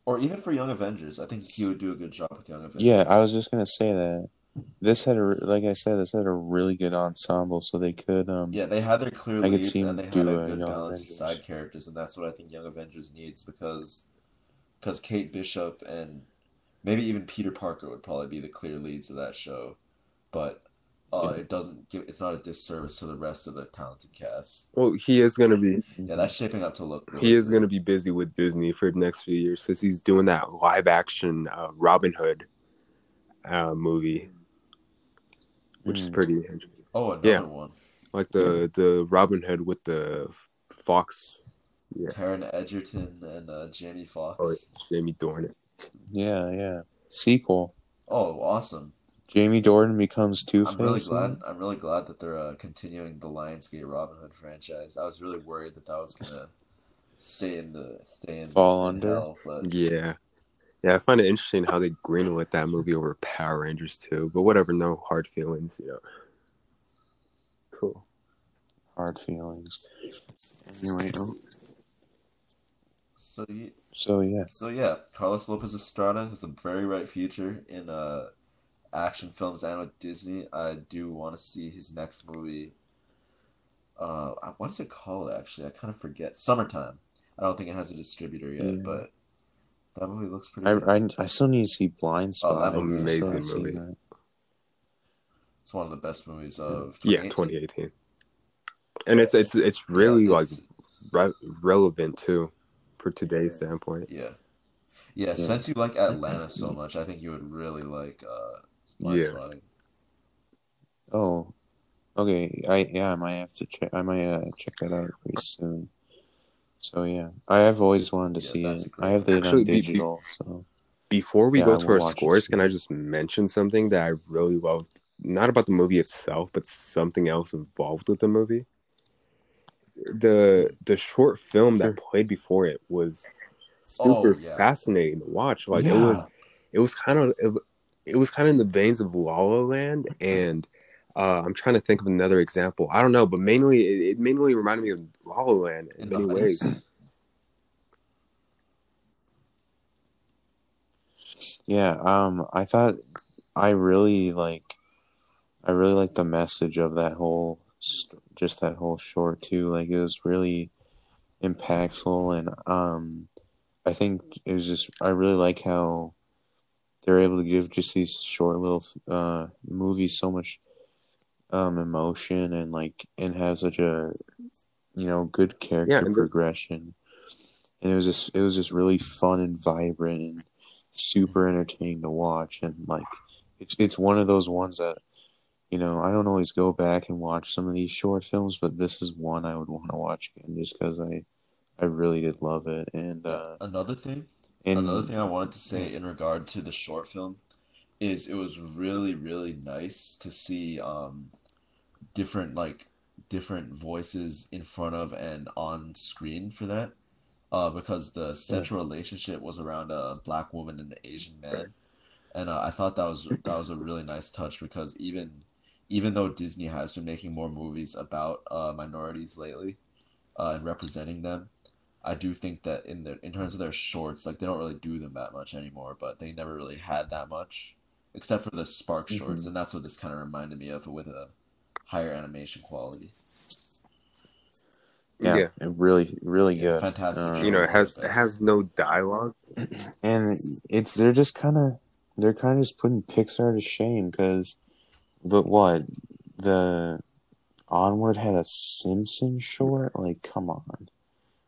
Or even for Young Avengers, I think he would do a good job with Young Avengers. Yeah, I was just gonna say that. This had a like I said, this had a really good ensemble, so they could um Yeah, they had their clear I could leads see and him they had do a a good Young balance of side characters, and that's what I think Young Avengers needs because because Kate Bishop and maybe even Peter Parker would probably be the clear leads of that show, but uh, it doesn't give it's not a disservice to the rest of the talented cast. Well, he is gonna be Yeah, that's shaping up to look. Really he is good. gonna be busy with Disney for the next few years because he's doing that live action uh, Robin Hood uh, movie, which is Mm. pretty Oh, another Yeah. one. like the the Robin Hood with the Fox. Yeah. Taron Egerton and uh, Jamie Foxx. Oh, Jamie Dornan. Yeah, yeah. Sequel. Oh, awesome! Jamie Dornan becomes Two I'm really glad. I'm really glad that they're uh, continuing the Lionsgate Robin Hood franchise. I was really worried that that was gonna stay in the stay in Fall in under. hell, but Yeah. Yeah, I find it interesting how they greenlit that movie over Power Rangers too. But whatever, no hard feelings, you know. Cool. Hard feelings. Anyway, oh, so ye- so yeah. so yeah, Carlos Lopez Estrada has a very bright future in uh action films and with Disney. I do want to see his next movie. Uh, what is it called? Actually, I kind of forget. Summertime. I don't think it has a distributor yet, Yeah. but that movie looks pretty. I, good. I, I still need to see Blind Oh, Spot. that I movie's still amazing haven't seen movie. that. It's one of the best movies of Yeah, 2018. 2018. And it's it's it's really Yeah, like re- relevant too for today's standpoint. Yeah. yeah. since you like Atlanta so much, I think you would really like uh Yeah. Spotting. Oh, okay. I yeah, I might have to check. I might uh, check that out pretty soon. So yeah, I have always wanted to Yeah, see it. I have the Actually, on be- be- digital. So Before we Yeah, go to our scores, can I just mention something that I really loved? Not about the movie itself, but something else involved with the movie. The the short film that played before it was super Oh, yeah. fascinating to watch. Like it was, it was kind of it, it was kind of in the veins of La La Land, and uh, I'm trying to think of another example. I don't know, but mainly it, it mainly reminded me of La La Land in many ways. yeah, um, I thought I really like, I really like the message of that whole, st- just that whole short too. Like it was really impactful, and um, I think it was just I really like how they're able to give just these short little uh movies so much um emotion and like and have such a you know good character Yeah, and progression and it was just it was just really fun and vibrant and super entertaining to watch and like it's it's one of those ones that you know I don't always go back and watch some of these short films but this is one I would want to watch again just because I I really did love it and uh Another thing and Another thing I wanted to say in regard to the short film is it was really, really nice to see um different like different voices in front of and on screen for that. Uh, because the central relationship was around a black woman and an Asian man, and uh, I thought that was that was a really nice touch because even even though Disney has been making more movies about uh, minorities lately, uh, and representing them, I do think that in their in terms of their shorts, like they don't really do them that much anymore, but they never really had that much, except for the Spark shorts, Mhm. and that's what this kind of reminded me of with a higher animation quality. yeah, Yeah. it really really Yeah, good fantastic. Um, You know, it has it has no dialogue. (clears throat) and it's they're just kind of they're kind of just putting Pixar to shame because, but what the Onward had a Simpson short like come on,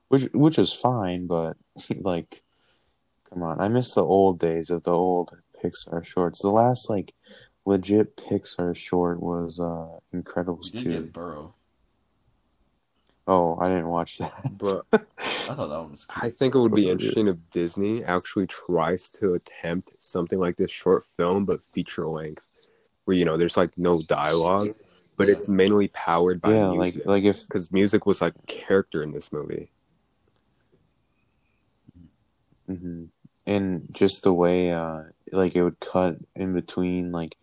which which is fine but (laughs) like come on I miss the old days of the old Pixar shorts. The last like legit Pixar short was uh Incredibles We did two. get Burrow. Oh, I didn't watch that. But (laughs) I thought that one was cute. I think it would be interesting if Disney actually tries to attempt something like this short film, but feature length, where you know there's like no dialogue, but Yeah. it's mainly powered by yeah, music. like like if because music was like a character in this movie. hmm And just the way, uh, like it would cut in between like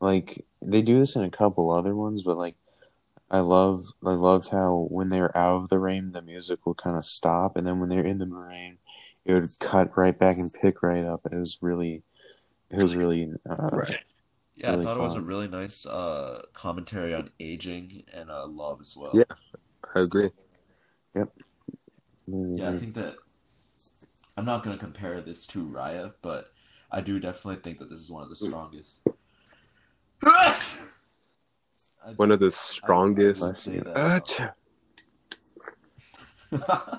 like they do this in a couple other ones, but like I love I loved how when they're out of the rain, the music will kind of stop, and then when they're in the rain, it would cut right back and pick right up. It was really, it was really uh, Right. Yeah, I Really thought it was a really nice uh commentary on aging and uh love as well. Yeah. I agree. really Yeah, I think that I'm not gonna compare this to Raya, but I do definitely think that this is one of the strongest. (sighs) One of the I- I strongest. that, uh, (laughs)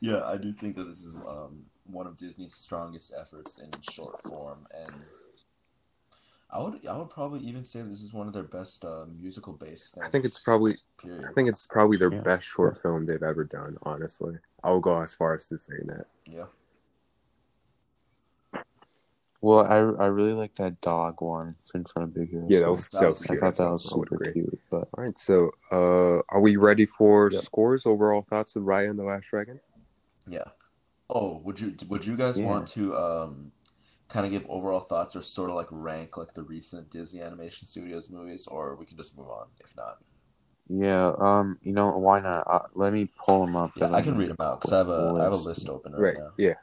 yeah, I do think that this is um, one of Disney's strongest efforts in short form, and I would I would probably even say this is one of their best uh, musical based. I think it's probably period. I think it's probably their Yeah. best short film they've ever done, honestly. I'll go as far as to say that. yeah. Well, I I really like that dog one in front of Big Hero. Yeah, that was that that was was I thought that was would super agree. cute. But All right, so uh, are we ready for Yep. scores? Overall thoughts of Raya and the Last Dragon? Yeah. Oh, would you would you guys Yeah. want to um kind of give overall thoughts or sort of like rank like the recent Disney Animation Studios movies, or we can just move on if not. yeah, um, you know why not? Uh, let me pull them up. Yeah, 'cause I can read them out because I have a I have a list. list open right, Right. now. Yeah.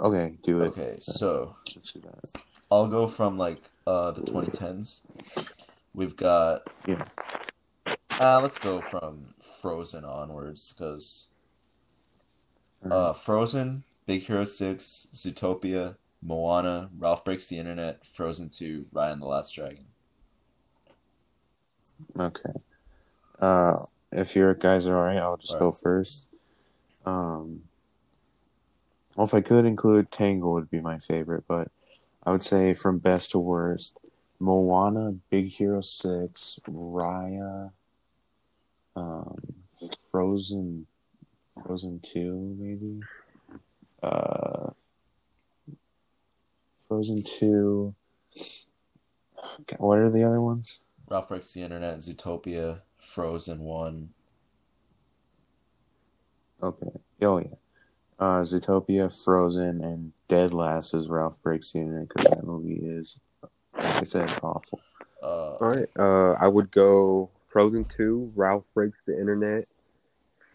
Okay, do it. Okay, so Let's do that. I'll go from like uh the 2010s. We've got Yeah. uh let's go from Frozen onwards because uh Frozen, Big Hero 6, Zootopia, Moana, Ralph Breaks the Internet, Frozen 2, Raya and the Last Dragon. Okay. Uh, if your guys are alright, I'll just go first. Um, well, if I could include Tangle, would be my favorite, but I would say from best to worst, Moana, Big Hero Six, Raya, um, Frozen, Frozen Two, maybe. Uh, Frozen Two. Okay, What are the other ones? Ralph Breaks the Internet, Zootopia, Frozen 1. Okay. Oh yeah. Uh, Zootopia, Frozen, and Dead Last is Ralph Breaks the Internet because that movie is, like I said, awful. Uh, All right. Uh, I would go Frozen 2, Ralph Breaks the Internet,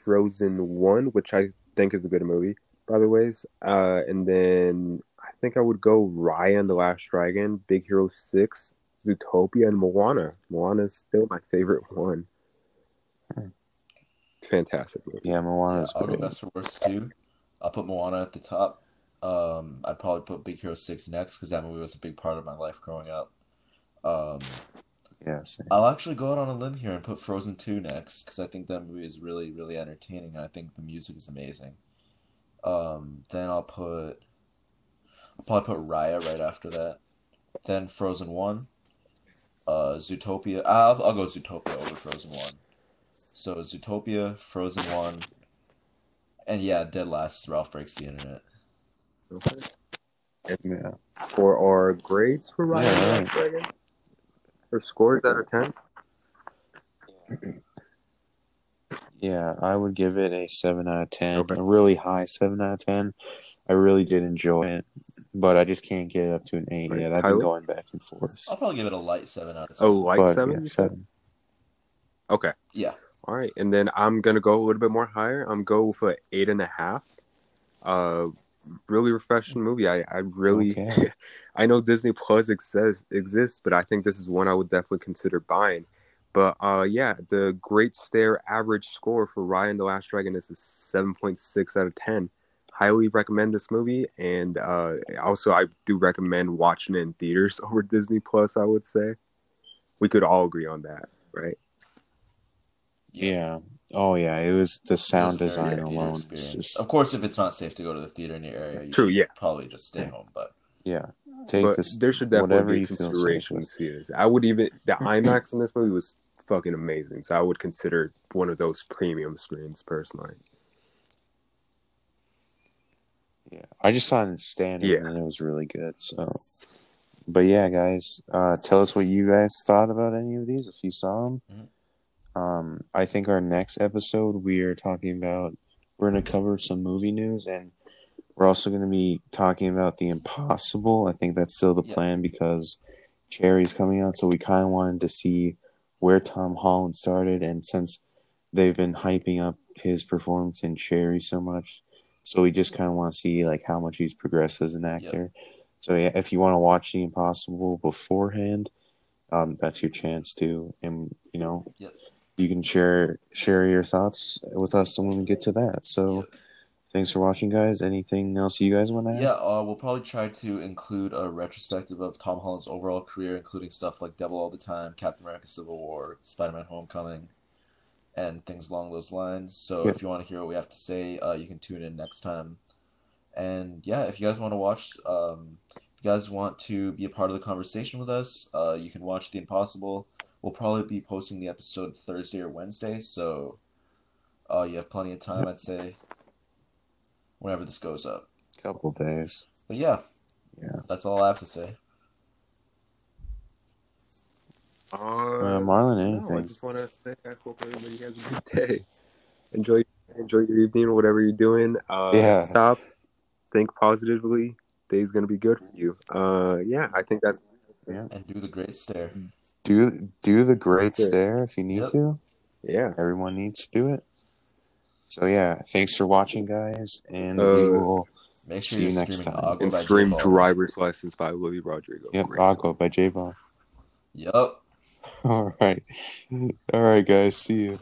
Frozen 1, which I think is a good movie, by the ways. Uh, and then I think I would go Raya and the Last Dragon, Big Hero 6, Zootopia, and Moana. Moana is still my favorite one. Hmm. Fantastic movie. Yeah, yeah, Moana's I'll go best for worst too. I'll put Moana at the top. Um, I'd probably put Big Hero 6 next because that movie was a big part of my life growing up. Um, Yeah, same. I'll actually go out on a limb here and put Frozen 2 next because I think that movie is really, really entertaining and I think the music is amazing. Um, then I'll put I'll probably put Raya right after that. Then Frozen 1. Uh, Zootopia. I'll, I'll go Zootopia over Frozen 1. So Zootopia, Frozen 1, and yeah, Dead Last, Ralph Breaks the Internet. Okay. Yeah. For our grades for Raya and the Yeah, Last Dragon? Or scores out of 10? Yeah, I would give it a 7 out of 10. Okay. A really high 7 out of 10. I really did enjoy it, but I just can't get it up to an 8 Right. yet. I've been going back and forth. I'll probably give it a light 7 out of 10. Oh, like but, 7? yeah, 7. Okay. Yeah. All right, and then I'm gonna go a little bit more higher. I'm go with an eight and a half. Uh, really refreshing movie. I I really, Okay. (laughs) I know Disney Plus exists exists, but I think this is one I would definitely consider buying. But uh, yeah, the Great Stare average score for Raya and the Last Dragon is a seven point six out of ten. Highly recommend this movie, and uh, also I do recommend watching it in theaters (laughs) over Disney Plus. I would say we could all agree on that, right? Yeah. Oh, yeah. It was the sound was a very design alone. It's just, Of course, if it's not safe to go to the theater in your area, you True, should yeah. probably just stay home. But yeah. Take but this. there should whatever definitely be you consideration with. to see this. I would even the (clears throat) IMAX in this movie was fucking amazing, so I would consider one of those premium screens personally. Yeah, I just saw it in standard Yeah. and it was really good. So, but yeah, guys, uh, tell us what you guys thought about any of these if you saw them. Mhm. Um, I think our next episode we are talking about. We're going to cover some movie news and we're also going to be talking about the impossible. I think that's still the Yeah. plan because Cherry's coming out, so we kind of wanted to see where Tom Holland started, and since they've been hyping up his performance in Cherry so much, so we just kind of want to see like how much he's progressed as an actor. So yeah, if you want to watch The Impossible beforehand, um, that's your chance to, and you know, Yep. you can share share your thoughts with us when we get to that. So. Yep. Thanks for watching, guys. Anything else you guys want to add? Yeah, uh, we'll probably try to include a retrospective of Tom Holland's overall career, including stuff like Devil All the Time, Captain America: Civil War, Spider-Man: Homecoming, and things along those lines. So Yeah. if you want to hear what we have to say, uh, you can tune in next time. And yeah, if you guys want to watch, um, if you guys want to be a part of the conversation with us, uh, you can watch The Impossible. We'll probably be posting the episode Thursday or Wednesday, so uh, you have plenty of time, I'd say, whenever this goes up. Couple days. But yeah, Yeah. that's all I have to say. Uh, Uh, Marlon, no, I anything? just want to say I hope everybody has a good (laughs) day. Enjoy enjoy your evening or whatever you're doing. Uh, Yeah. Stop. Think positively. Day's gonna be good for you. Uh, yeah, I think that's Yeah. And do the great stare. Do do the great That's stare if you need Yep. to. yeah. Everyone needs to do it. So yeah, thanks for watching, guys, and we Uh, will. Make sure See you're next time. Agua And stream J-Ball. driver's license by Olivia Rodrigo. Yep, Great Aqua by J Ball. Yup. (laughs) All right, all right, guys. See you.